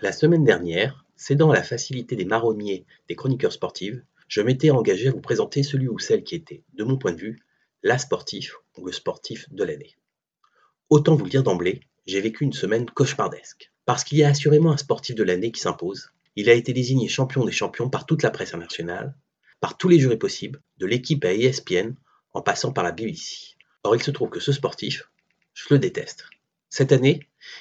La semaine dernière, cédant à la facilité des marronniers des chroniqueurs sportifs, je m'étais engagé à vous présenter celui ou celle qui était, de mon point de vue, la sportif ou le sportif de l'année. Autant vous le dire d'emblée, j'ai vécu une semaine cauchemardesque. Parce qu'il y a assurément un sportif de l'année qui s'impose. Il a été désigné champion des champions par toute la presse internationale, par tous les jurys possibles, de l'équipe à ESPN, en passant par la BBC. Or, il se trouve que ce sportif, je le déteste. Cette année,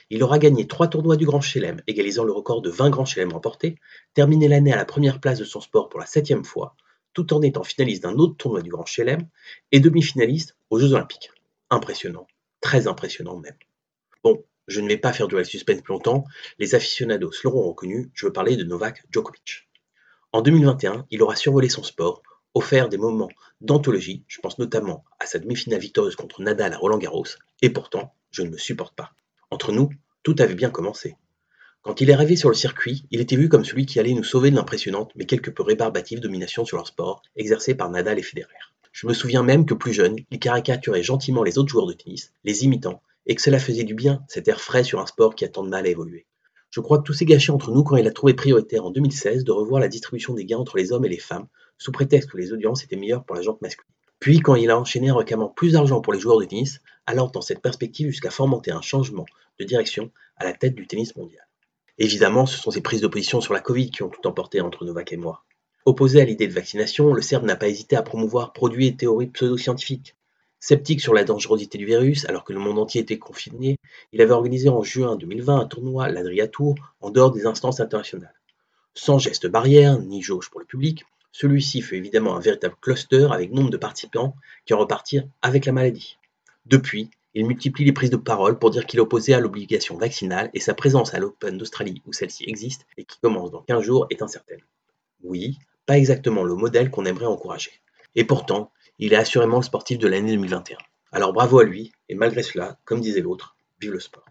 il aura gagné trois tournois du Grand Chelem, égalisant le record de 20 Grands Chelem remportés, terminé l'année à la première place de son sport pour la septième fois, tout en étant finaliste d'un autre tournoi du Grand Chelem et demi-finaliste aux Jeux Olympiques. Impressionnant, très impressionnant même. Bon, je ne vais pas faire durer le suspense plus longtemps, les aficionados l'auront reconnu, je veux parler de Novak Djokovic. En 2021, il aura survolé son sport, offert des moments d'anthologie, je pense notamment à sa demi-finale victorieuse contre Nadal à Roland Garros, et pourtant, je ne me supporte pas. Entre nous, tout avait bien commencé. Quand il est arrivé sur le circuit, il était vu comme celui qui allait nous sauver de l'impressionnante mais quelque peu rébarbative domination sur leur sport exercée par Nadal et Federer. Je me souviens même que plus jeune, il caricaturait gentiment les autres joueurs de tennis, les imitant, et que cela faisait du bien, cet air frais sur un sport qui a tant de mal à évoluer. Je crois que tout s'est gâché entre nous quand il a trouvé prioritaire en 2016 de revoir la distribution des gains entre les hommes et les femmes, sous prétexte que les audiences étaient meilleures pour la jante masculine. Puis quand il a enchaîné en réclamant plus d'argent pour les joueurs de tennis, allant dans cette perspective jusqu'à fomenter un changement de direction à la tête du tennis mondial. Évidemment, ce sont ces prises d'opposition sur la Covid qui ont tout emporté entre Novak et moi. Opposé à l'idée de vaccination, le Serbe n'a pas hésité à promouvoir produits et théories pseudo-scientifiques. Sceptique sur la dangerosité du virus, alors que le monde entier était confiné, il avait organisé en juin 2020 un tournoi, l'Adria Tour, en dehors des instances internationales. Sans geste barrière, ni jauge pour le public, celui-ci fut évidemment un véritable cluster avec nombre de participants qui en repartirent avec la maladie. Depuis, il multiplie les prises de parole pour dire qu'il est opposé à l'obligation vaccinale et sa présence à l'Open d'Australie où celle-ci existe et qui commence dans 15 jours est incertaine. Oui, pas exactement le modèle qu'on aimerait encourager. Et pourtant, il est assurément le sportif de l'année 2021. Alors bravo à lui, et malgré cela, comme disait l'autre, vive le sport.